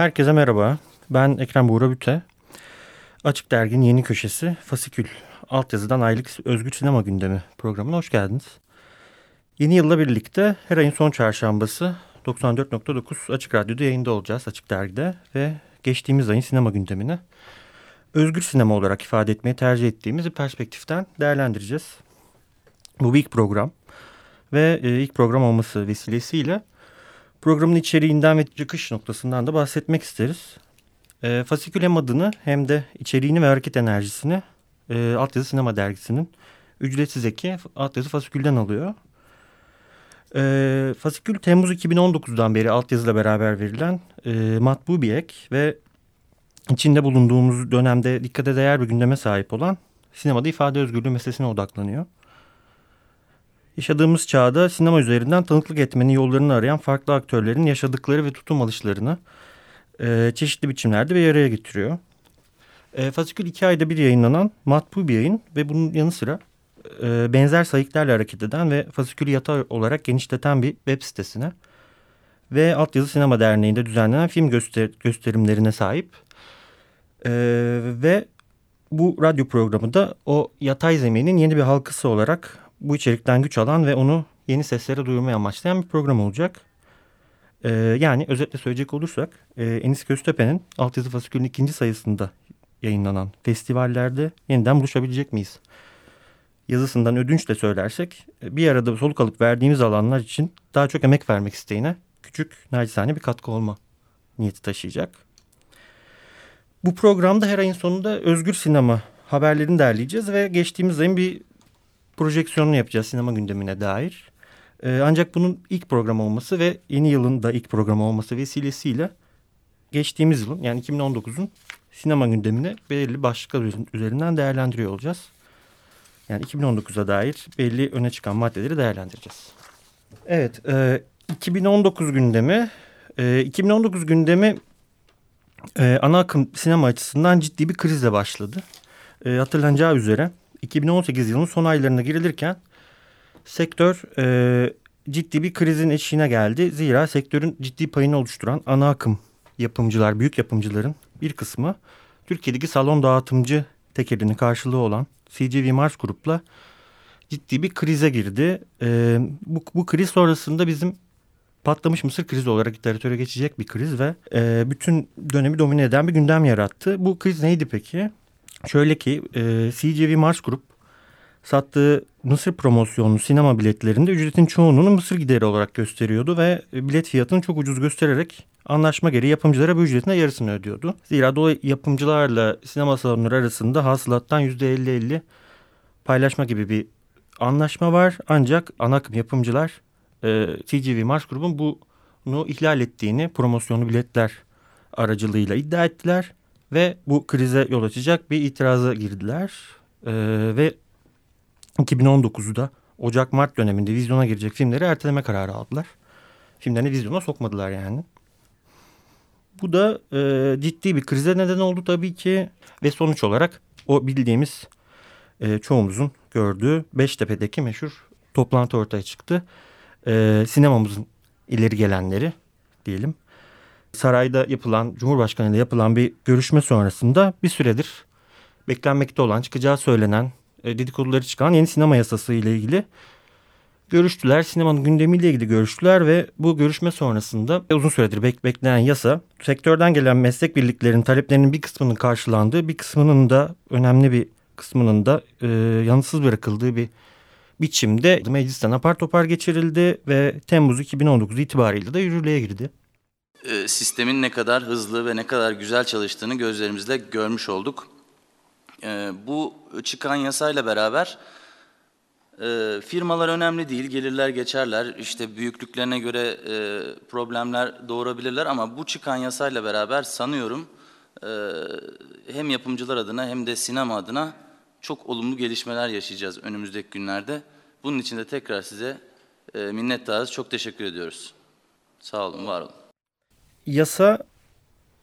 Herkese merhaba. Ben Ekrem Buğra Büte. Açık Dergi'nin yeni köşesi Fasikül. Altyazıdan aylık özgür sinema gündemi programına hoş geldiniz. Yeni yılla birlikte her ayın son çarşambası 94.9 Açık Radyo'da yayında olacağız Açık Dergi'de ve geçtiğimiz ayın sinema gündemini özgür sinema olarak ifade etmeyi tercih ettiğimiz bir perspektiften değerlendireceğiz. Bu bir ilk program ve e, ilk program olması vesilesiyle programın içeriğinden ve çıkış noktasından da bahsetmek isteriz. E, Fasikül adını hem de içeriğini ve hareket enerjisini e, Altyazı Sinema Dergisi'nin ücretsiz eki Altyazı Fasikül'den alıyor. E, Fasikül Temmuz 2019'dan beri altyazıyla beraber verilen e, matbu bir ek ve içinde bulunduğumuz dönemde dikkate değer bir gündeme sahip olan sinemada ifade özgürlüğü meselesine odaklanıyor. Yaşadığımız çağda sinema üzerinden tanıklık etmenin yollarını arayan farklı aktörlerin yaşadıkları ve tutum alışlarını e, çeşitli biçimlerde bir araya getiriyor. E, Fasikül iki ayda bir yayınlanan matbu bir yayın ve bunun yanı sıra e, benzer sayıklarla hareket eden ve fasikülü yatay olarak genişleten bir web sitesine ve Altyazı Sinema Derneği'nde düzenlenen film göster gösterimlerine sahip e, ve bu radyo programı da o yatay zeminin yeni bir halkası olarak bu içerikten güç alan ve onu yeni seslere duyurmaya amaçlayan bir program olacak. Ee, yani özetle söyleyecek olursak e, Enis Göztepe'nin Altyazı Fasikül'ün ikinci sayısında yayınlanan festivallerde yeniden buluşabilecek miyiz? Yazısından ödünçle söylersek e, bir arada soluk alıp verdiğimiz alanlar için daha çok emek vermek isteğine küçük nacizane bir katkı olma niyeti taşıyacak. Bu programda her ayın sonunda özgür sinema haberlerini derleyeceğiz ve geçtiğimiz ayın bir projeksiyonunu yapacağız sinema gündemine dair. Ee, ancak bunun ilk program olması ve yeni yılın da ilk programı olması vesilesiyle geçtiğimiz yılın yani 2019'un sinema gündemini belirli başlıklar üzerinden değerlendiriyor olacağız. Yani 2019'a dair belli öne çıkan maddeleri değerlendireceğiz. Evet, e, 2019 gündemi, e, 2019 gündemi e, ana akım sinema açısından ciddi bir krizle başladı. E, hatırlanacağı üzere 2018 yılının son aylarına girilirken sektör e, ciddi bir krizin eşiğine geldi. Zira sektörün ciddi payını oluşturan ana akım yapımcılar, büyük yapımcıların bir kısmı Türkiye'deki salon dağıtımcı tekelinin karşılığı olan CGV Mars Grup'la ciddi bir krize girdi. E, bu, bu kriz sonrasında bizim patlamış mısır krizi olarak literatüre geçecek bir kriz ve e, bütün dönemi domine eden bir gündem yarattı. Bu kriz neydi peki? Şöyle ki e, CGV Mars Group sattığı Mısır promosyonlu sinema biletlerinde ücretin çoğunluğunu Mısır gideri olarak gösteriyordu ve bilet fiyatını çok ucuz göstererek anlaşma gereği yapımcılara bu ücretin yarısını ödüyordu. Zira dolayı yapımcılarla sinema salonları arasında hasılattan %50-50 paylaşma gibi bir anlaşma var. Ancak ana akım yapımcılar e, TGV Mars grubun bunu ihlal ettiğini promosyonlu biletler aracılığıyla iddia ettiler ve bu krize yol açacak bir itiraza girdiler. Ee, ve 2019'da Ocak-Mart döneminde vizyona girecek filmleri erteleme kararı aldılar. Filmlerini vizyona sokmadılar yani. Bu da e, ciddi bir krize neden oldu tabii ki. Ve sonuç olarak o bildiğimiz e, çoğumuzun gördüğü Beştepe'deki meşhur toplantı ortaya çıktı. E, sinemamızın ileri gelenleri diyelim sarayda yapılan Cumhurbaşkanı ile yapılan bir görüşme sonrasında bir süredir beklenmekte olan çıkacağı söylenen e, dedikoduları çıkan yeni sinema yasası ile ilgili görüştüler. Sinemanın gündemiyle ilgili görüştüler ve bu görüşme sonrasında uzun süredir bek beklenen yasa sektörden gelen meslek birliklerinin taleplerinin bir kısmının karşılandığı bir kısmının da önemli bir kısmının da e, yanıtsız bırakıldığı bir biçimde meclisten apar topar geçirildi ve Temmuz 2019 itibariyle de yürürlüğe girdi. E, sistemin ne kadar hızlı ve ne kadar güzel çalıştığını gözlerimizle görmüş olduk. E, bu çıkan yasayla beraber E, firmalar önemli değil, gelirler geçerler. İşte büyüklüklerine göre problemler doğurabilirler ama bu çıkan yasayla beraber sanıyorum hem yapımcılar adına hem de sinema adına çok olumlu gelişmeler yaşayacağız önümüzdeki günlerde. Bunun için de tekrar size minnettarız. Çok teşekkür ediyoruz. Sağ olun, var olun. Yasa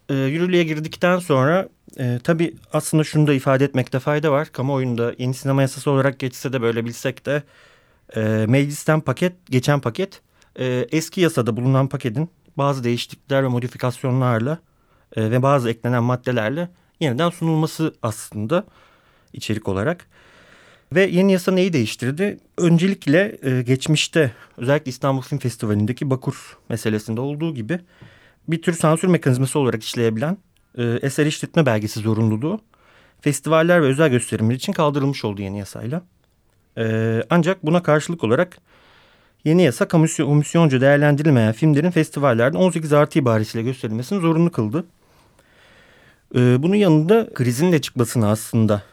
e, yürürlüğe girdikten sonra e, tabii aslında şunu da ifade etmekte fayda var. Kamuoyunda yeni sinema yasası olarak geçse de böyle bilsek de e, meclisten paket, geçen paket e, eski yasada bulunan paketin bazı değişiklikler ve modifikasyonlarla e, ve bazı eklenen maddelerle yeniden sunulması aslında içerik olarak. Ve yeni yasa neyi değiştirdi? Öncelikle e, geçmişte özellikle İstanbul Film Festivali'ndeki Bakur meselesinde olduğu gibi bir tür sansür mekanizması olarak işleyebilen e, eser işletme belgesi zorunluluğu festivaller ve özel gösterimler için kaldırılmış oldu yeni yasayla. E, ancak buna karşılık olarak yeni yasa komisyoncu değerlendirilmeyen filmlerin festivallerden 18 artı ibaresiyle gösterilmesini zorunlu kıldı. E, bunun yanında krizin de çıkmasına aslında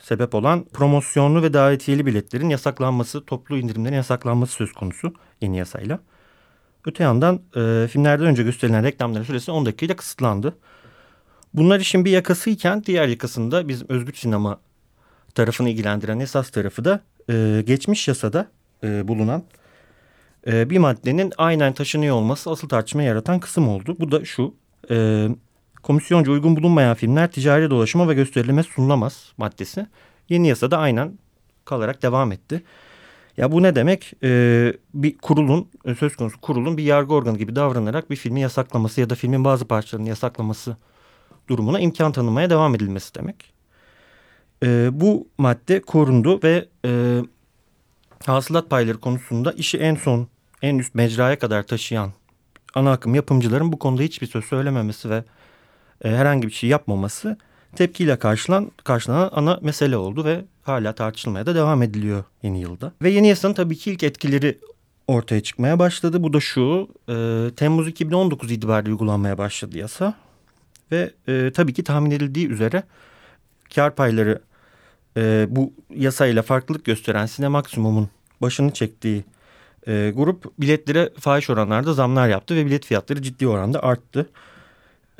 sebep olan promosyonlu ve davetiyeli biletlerin yasaklanması, toplu indirimlerin yasaklanması söz konusu yeni yasayla. Öte yandan e, filmlerden önce gösterilen reklamların süresi 10 dakikayla kısıtlandı. Bunlar işin bir yakasıyken diğer yakasında bizim özgür sinema tarafını ilgilendiren esas tarafı da e, geçmiş yasada e, bulunan e, bir maddenin aynen taşınıyor olması asıl tartışma yaratan kısım oldu. Bu da şu e, komisyonca uygun bulunmayan filmler ticari dolaşıma ve gösterilime sunulamaz maddesi. Yeni yasada aynen kalarak devam etti. Ya bu ne demek? Ee, bir kurulun, söz konusu kurulun bir yargı organı gibi davranarak bir filmi yasaklaması ya da filmin bazı parçalarını yasaklaması durumuna imkan tanımaya devam edilmesi demek. Ee, bu madde korundu ve e, hasılat payları konusunda işi en son, en üst mecraya kadar taşıyan ana akım yapımcıların bu konuda hiçbir söz söylememesi ve e, herhangi bir şey yapmaması tepkiyle karşılan, karşılanan ana mesele oldu ve hala tartışılmaya da devam ediliyor yeni yılda. Ve yeni yasanın tabii ki ilk etkileri ortaya çıkmaya başladı. Bu da şu, e, Temmuz 2019 itibariyle uygulanmaya başladı yasa. Ve e, tabii ki tahmin edildiği üzere kar payları e, bu yasayla farklılık gösteren Sinemaksimum'un başını çektiği e, grup biletlere fahiş oranlarda zamlar yaptı ve bilet fiyatları ciddi oranda arttı.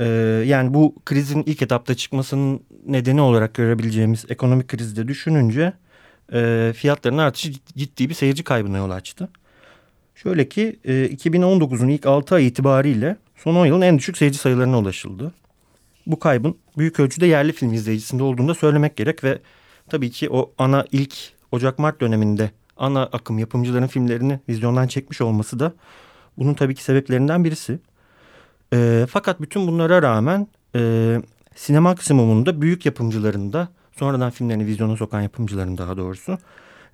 Ee, yani bu krizin ilk etapta çıkmasının nedeni olarak görebileceğimiz ekonomik krizde düşününce e, fiyatların artışı ciddi bir seyirci kaybına yol açtı. Şöyle ki e, 2019'un ilk 6 ay itibariyle son 10 yılın en düşük seyirci sayılarına ulaşıldı. Bu kaybın büyük ölçüde yerli film izleyicisinde olduğunu da söylemek gerek ve tabii ki o ana ilk Ocak-Mart döneminde ana akım yapımcıların filmlerini vizyondan çekmiş olması da bunun tabii ki sebeplerinden birisi. E, fakat bütün bunlara rağmen e, Sinemaksimum'un da büyük yapımcılarında sonradan filmlerini vizyona sokan yapımcıların daha doğrusu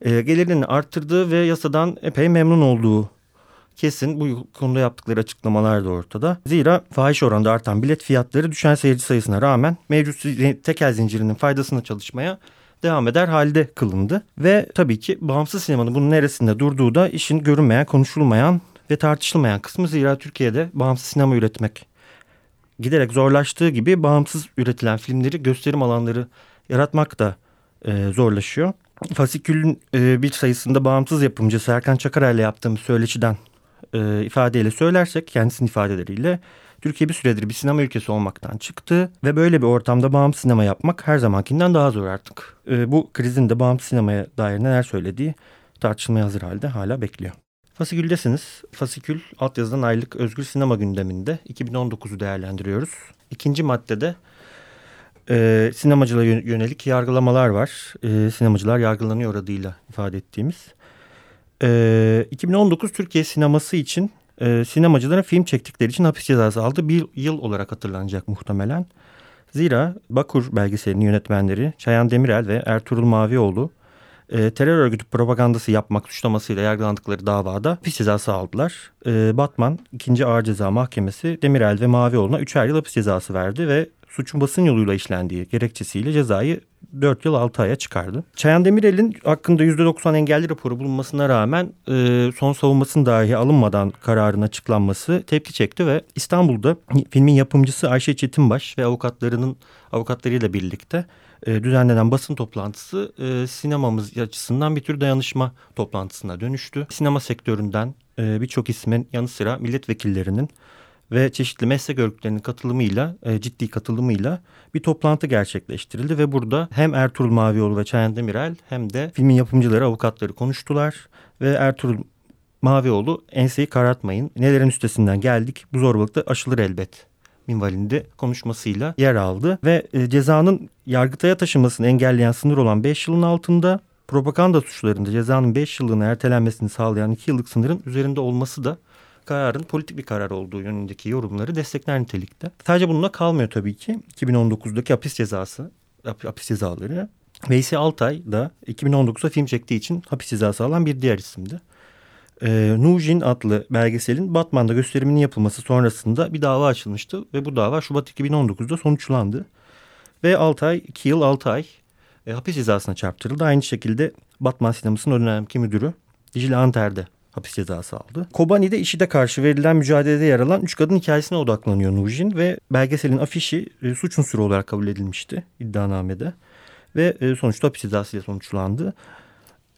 e, gelirini arttırdığı ve yasadan epey memnun olduğu kesin bu konuda yaptıkları açıklamalar da ortada. Zira fahiş oranda artan bilet fiyatları düşen seyirci sayısına rağmen mevcut tekel zincirinin faydasına çalışmaya devam eder halde kılındı. Ve tabii ki bağımsız sinemanın bunun neresinde durduğu da işin görünmeyen, konuşulmayan ve tartışılmayan kısmı zira Türkiye'de bağımsız sinema üretmek giderek zorlaştığı gibi bağımsız üretilen filmleri gösterim alanları yaratmak da e, zorlaşıyor. Fasikül'ün e, bir sayısında bağımsız yapımcı Serkan Çakaray'la yaptığımız söyleşiden e, ifadeyle söylersek kendisinin ifadeleriyle Türkiye bir süredir bir sinema ülkesi olmaktan çıktı ve böyle bir ortamda bağımsız sinema yapmak her zamankinden daha zor artık. E, bu krizin de bağımsız sinemaya dair neler söylediği tartışılmaya hazır halde hala bekliyor. Fasikül'desiniz. Fasikül altyazıdan aylık özgür sinema gündeminde 2019'u değerlendiriyoruz. İkinci maddede e, sinemacılara yönelik yargılamalar var. E, sinemacılar yargılanıyor adıyla ifade ettiğimiz. E, 2019 Türkiye sineması için e, sinemacıların film çektikleri için hapis cezası aldı. Bir yıl olarak hatırlanacak muhtemelen. Zira Bakur belgeselinin yönetmenleri Çayan Demirel ve Ertuğrul Mavioğlu e, terör örgütü propagandası yapmak suçlamasıyla yargılandıkları davada hapis cezası aldılar. E, Batman 2. Ağır Ceza Mahkemesi Demirel ve Mavioğlu'na 3'er yıl hapis cezası verdi ve suçun basın yoluyla işlendiği gerekçesiyle cezayı 4 yıl 6 aya çıkardı. Çayan Demirel'in hakkında %90 engelli raporu bulunmasına rağmen e, son savunmasının dahi alınmadan kararın açıklanması tepki çekti ve İstanbul'da filmin yapımcısı Ayşe Çetinbaş ve avukatlarının avukatlarıyla birlikte e, düzenlenen basın toplantısı e, sinemamız açısından bir tür dayanışma toplantısına dönüştü. Sinema sektöründen e, birçok ismin yanı sıra milletvekillerinin ve çeşitli meslek örgütlerinin katılımıyla, e, ciddi katılımıyla bir toplantı gerçekleştirildi ve burada hem Ertuğrul Mavioğlu ve Çayan Demirel hem de filmin yapımcıları, avukatları konuştular ve Ertuğrul Mavioğlu enseyi karartmayın, nelerin üstesinden geldik, bu zorbalıkta aşılır elbet minvalinde konuşmasıyla yer aldı ve e, cezanın yargıtaya taşınmasını engelleyen sınır olan 5 yılın altında propaganda suçlarında cezanın 5 yılını ertelenmesini sağlayan 2 yıllık sınırın üzerinde olması da kararın politik bir karar olduğu yönündeki yorumları destekler nitelikte. Sadece bununla kalmıyor tabii ki. 2019'daki hapis cezası, hapis cezaları. Veysi Altay da 2019'da film çektiği için hapis cezası alan bir diğer isimdi. Ee, Nujin adlı belgeselin Batman'da gösteriminin yapılması sonrasında bir dava açılmıştı ve bu dava Şubat 2019'da sonuçlandı. Ve Altay 2 yıl 6 ay e, hapis cezasına çarptırıldı. Aynı şekilde Batman sinemasının o dönemki müdürü Dicle Anter'de hapis cezası aldı. Kobani'de IŞİD'e karşı verilen mücadelede yer alan üç kadın hikayesine odaklanıyor Nujin ve belgeselin afişi e, suç unsuru olarak kabul edilmişti iddianamede ve e, sonuçta hapis cezası ile sonuçlandı.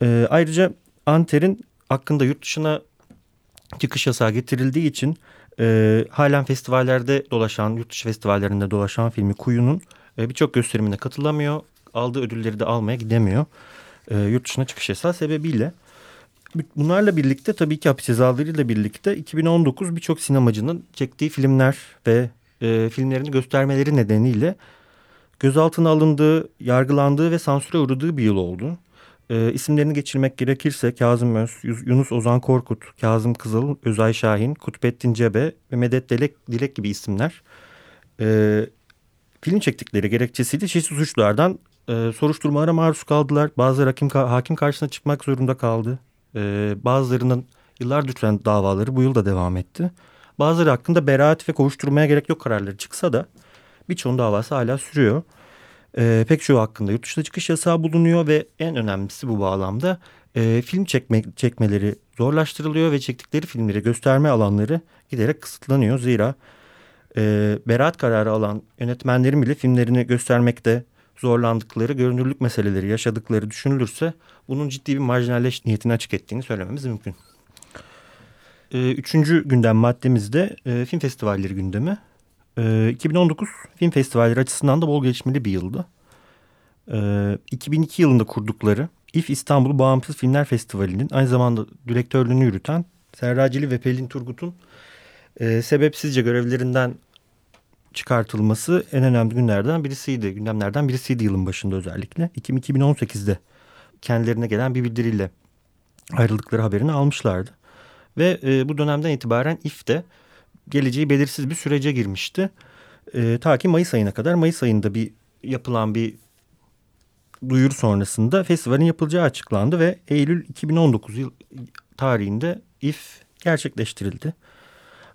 E, ayrıca Anter'in hakkında yurt dışına çıkış yasağı getirildiği için e, halen festivallerde dolaşan, yurt dışı festivallerinde dolaşan filmi Kuyu'nun e, birçok gösterimine katılamıyor. Aldığı ödülleri de almaya gidemiyor. E, yurt dışına çıkış yasağı sebebiyle. Bunlarla birlikte tabii ki hapis cezalarıyla birlikte 2019 birçok sinemacının çektiği filmler ve e, filmlerini göstermeleri nedeniyle gözaltına alındığı, yargılandığı ve sansüre uğradığı bir yıl oldu. E, isimlerini geçirmek gerekirse Kazım Öz, Yunus Ozan Korkut, Kazım Kızıl, Özay Şahin, Kutbettin Cebe ve Medet Dilek, Dilek gibi isimler e, film çektikleri gerekçesiyle çeşitli suçlardan e, soruşturmalara maruz kaldılar. Bazıları hakim, hakim karşısına çıkmak zorunda kaldı. E, bazılarının yıllardır süren davaları bu yıl da devam etti. Bazıları hakkında beraat ve kovuşturmaya gerek yok kararları çıksa da birçoğun davası hala sürüyor. E, pek çoğu hakkında yurt dışına çıkış yasağı bulunuyor ve en önemlisi bu bağlamda e, film çekme, çekmeleri zorlaştırılıyor ve çektikleri filmleri gösterme alanları giderek kısıtlanıyor. Zira e, beraat kararı alan yönetmenlerin bile filmlerini göstermekte zorlandıkları, görünürlük meseleleri yaşadıkları düşünülürse bunun ciddi bir marjinalleş niyetini açık ettiğini söylememiz mümkün. Ee, üçüncü gündem maddemizde e, film festivalleri gündemi. Ee, 2019 film festivalleri açısından da bol gelişmeli bir yıldı. Ee, 2002 yılında kurdukları İF İstanbul Bağımsız Filmler Festivali'nin aynı zamanda direktörlüğünü yürüten Serracili ve Pelin Turgut'un e, sebepsizce görevlerinden çıkartılması en önemli günlerden birisiydi. Gündemlerden birisiydi yılın başında özellikle. 2018'de kendilerine gelen bir bildiriyle ayrıldıkları haberini almışlardı. Ve e, bu dönemden itibaren İF'te geleceği belirsiz bir sürece girmişti. E, ta ki Mayıs ayına kadar Mayıs ayında bir yapılan bir duyuru sonrasında festivalin yapılacağı açıklandı ve Eylül 2019 yıl tarihinde İF gerçekleştirildi.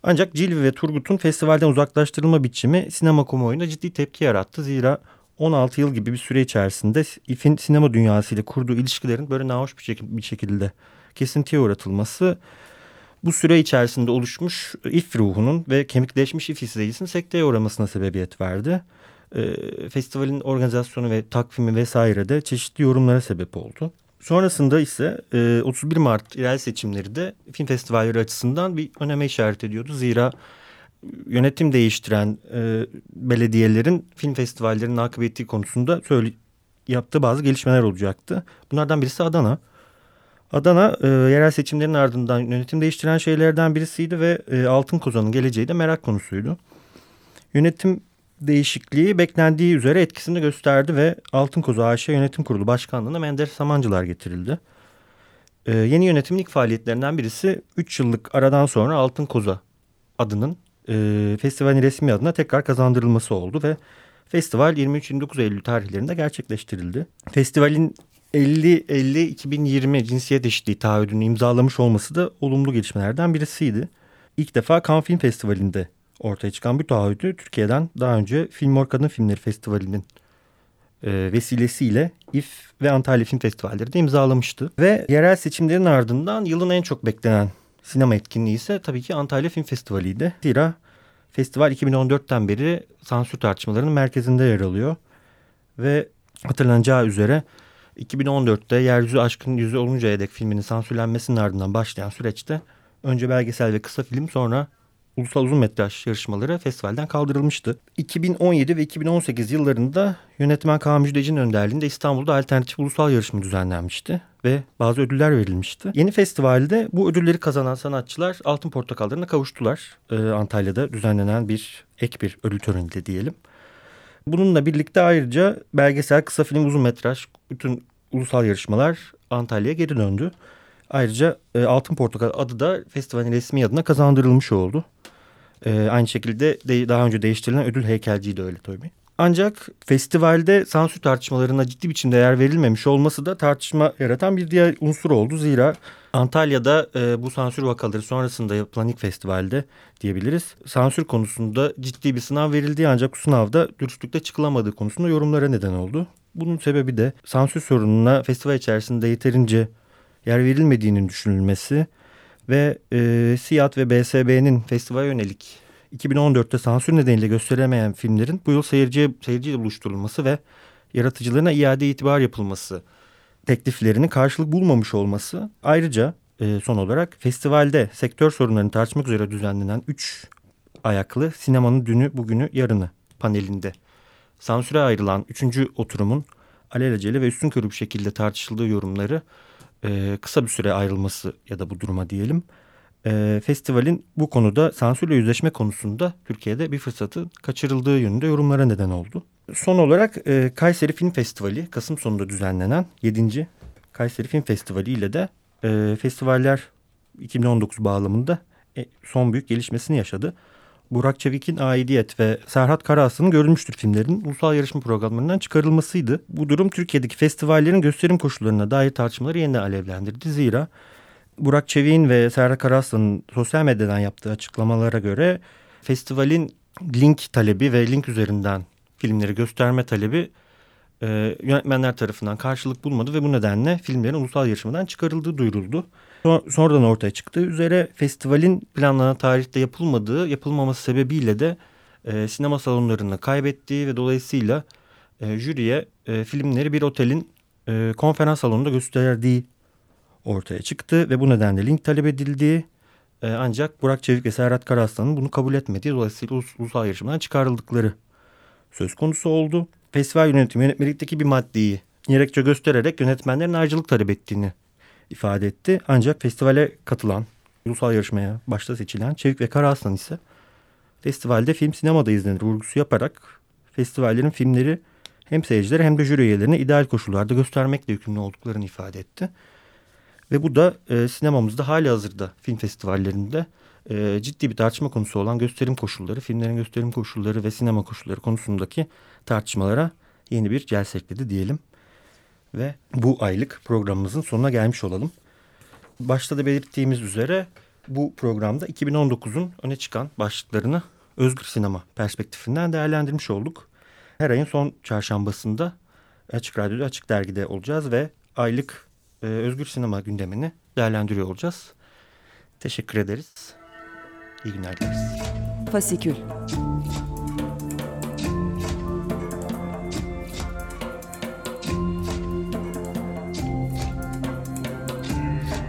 Ancak Cilvi ve Turgut'un festivalden uzaklaştırılma biçimi sinema kamuoyunda ciddi tepki yarattı. Zira 16 yıl gibi bir süre içerisinde İF'in sinema dünyasıyla kurduğu ilişkilerin böyle nahoş bir, şek bir şekilde kesintiye uğratılması bu süre içerisinde oluşmuş İF ruhunun ve kemikleşmiş İF izleyicisinin sekteye uğramasına sebebiyet verdi. E, festivalin organizasyonu ve takvimi vesaire de çeşitli yorumlara sebep oldu. Sonrasında ise e, 31 Mart yerel seçimleri de film festivalleri açısından bir öneme işaret ediyordu. Zira yönetim değiştiren e, belediyelerin film festivallerinin akıbeti konusunda söyle, yaptığı bazı gelişmeler olacaktı. Bunlardan birisi Adana. Adana e, yerel seçimlerin ardından yönetim değiştiren şeylerden birisiydi ve e, Altın Kozan'ın geleceği de merak konusuydu. Yönetim değişikliği beklendiği üzere etkisini gösterdi ve Altın Koza AŞ Yönetim Kurulu Başkanlığı'na Menderes Samancılar getirildi. Ee, yeni yönetimin ilk faaliyetlerinden birisi 3 yıllık aradan sonra Altın Koza adının e, festivalin resmi adına tekrar kazandırılması oldu ve festival 23-29 Eylül tarihlerinde gerçekleştirildi. Festivalin 50-50-2020 cinsiyet eşitliği taahhüdünü imzalamış olması da olumlu gelişmelerden birisiydi. İlk defa Cannes Film Festivali'nde ortaya çıkan bu taahhüdü Türkiye'den daha önce Filmor Kadın Filmleri Festivali'nin e, vesilesiyle İF ve Antalya Film Festivalleri de imzalamıştı. Ve yerel seçimlerin ardından yılın en çok beklenen sinema etkinliği ise tabii ki Antalya Film Festivali'ydi. Zira festival 2014'ten beri sansür tartışmalarının merkezinde yer alıyor. Ve hatırlanacağı üzere 2014'te Yeryüzü Aşkın Yüzü oluncaya dek filminin sansürlenmesinin ardından başlayan süreçte önce belgesel ve kısa film sonra ulusal uzun metraj yarışmaları festivalden kaldırılmıştı. 2017 ve 2018 yıllarında yönetmen Kaan Müjdeci'nin önderliğinde İstanbul'da alternatif ulusal yarışma düzenlenmişti ve bazı ödüller verilmişti. Yeni festivalde bu ödülleri kazanan sanatçılar Altın Portakallarına kavuştular. Ee, Antalya'da düzenlenen bir ek bir ödül töreninde diyelim. Bununla birlikte ayrıca belgesel, kısa film, uzun metraj, bütün ulusal yarışmalar Antalya'ya geri döndü. Ayrıca e, Altın Portakal adı da festivalin resmi adına kazandırılmış oldu. E, aynı şekilde de, daha önce değiştirilen ödül heykelciyi de öyle tabii. Ancak festivalde sansür tartışmalarına ciddi biçimde yer verilmemiş olması da tartışma yaratan bir diğer unsur oldu. Zira Antalya'da e, bu sansür vakaları sonrasında yapılan ilk festivalde diyebiliriz. Sansür konusunda ciddi bir sınav verildiği ancak bu sınavda dürüstlükle çıkılamadığı konusunda yorumlara neden oldu. Bunun sebebi de sansür sorununa festival içerisinde yeterince yer verilmediğinin düşünülmesi ve e, SİAD ve BSB'nin festival yönelik 2014'te sansür nedeniyle gösterilemeyen filmlerin bu yıl seyirciye, seyirciyle buluşturulması ve yaratıcılarına iade itibar yapılması tekliflerinin karşılık bulmamış olması ayrıca e, son olarak festivalde sektör sorunlarını tartışmak üzere düzenlenen 3 ayaklı sinemanın dünü bugünü yarını panelinde sansüre ayrılan 3. oturumun alelacele ve üstün körü bir şekilde tartışıldığı yorumları e, kısa bir süre ayrılması ya da bu duruma diyelim. E, festivalin bu konuda sansürle yüzleşme konusunda Türkiye'de bir fırsatı kaçırıldığı yönünde yorumlara neden oldu. Son olarak e, Kayseri Film Festivali Kasım sonunda düzenlenen 7. Kayseri Film Festivali ile de e, festivaller 2019 bağlamında e, son büyük gelişmesini yaşadı. Burak Çevik'in Aidiyet ve Serhat Karaaslan'ın Görülmüştür filmlerinin ulusal yarışma programlarından çıkarılmasıydı. Bu durum Türkiye'deki festivallerin gösterim koşullarına dair tartışmaları yeniden alevlendirdi. Zira Burak Çevik'in ve Serhat Karaaslan'ın sosyal medyadan yaptığı açıklamalara göre festivalin link talebi ve link üzerinden filmleri gösterme talebi e, yönetmenler tarafından karşılık bulmadı ve bu nedenle filmlerin ulusal yarışmadan çıkarıldığı duyuruldu. Sonradan ortaya çıktığı üzere festivalin planlanan tarihte yapılmadığı, yapılmaması sebebiyle de e, sinema salonlarını kaybettiği ve dolayısıyla e, jüriye e, filmleri bir otelin e, konferans salonunda gösterdiği ortaya çıktı ve bu nedenle link talep edildiği e, ancak Burak Çevik ve Serhat Karaslan'ın bunu kabul etmediği dolayısıyla ulus, ulusal yarışmadan çıkarıldıkları söz konusu oldu. Festival yönetimi yönetmelikteki bir maddeyi gerekçe göstererek yönetmenlerin ayrıcalık talep ettiğini ifade etti. Ancak festivale katılan, ulusal yarışmaya başta seçilen Çevik ve Karaaslan ise festivalde film sinemada izlenir vurgusu yaparak festivallerin filmleri hem seyircilere hem de jüri üyelerine ideal koşullarda göstermekle yükümlü olduklarını ifade etti. Ve bu da e, sinemamızda hali hazırda film festivallerinde e, ciddi bir tartışma konusu olan gösterim koşulları, filmlerin gösterim koşulları ve sinema koşulları konusundaki tartışmalara yeni bir celse ekledi diyelim ve bu aylık programımızın sonuna gelmiş olalım. Başta da belirttiğimiz üzere bu programda 2019'un öne çıkan başlıklarını özgür sinema perspektifinden değerlendirmiş olduk. Her ayın son çarşambasında Açık Radyo'da Açık Dergi'de olacağız ve aylık e, özgür sinema gündemini değerlendiriyor olacağız. Teşekkür ederiz. İyi günler dileriz. Fasikül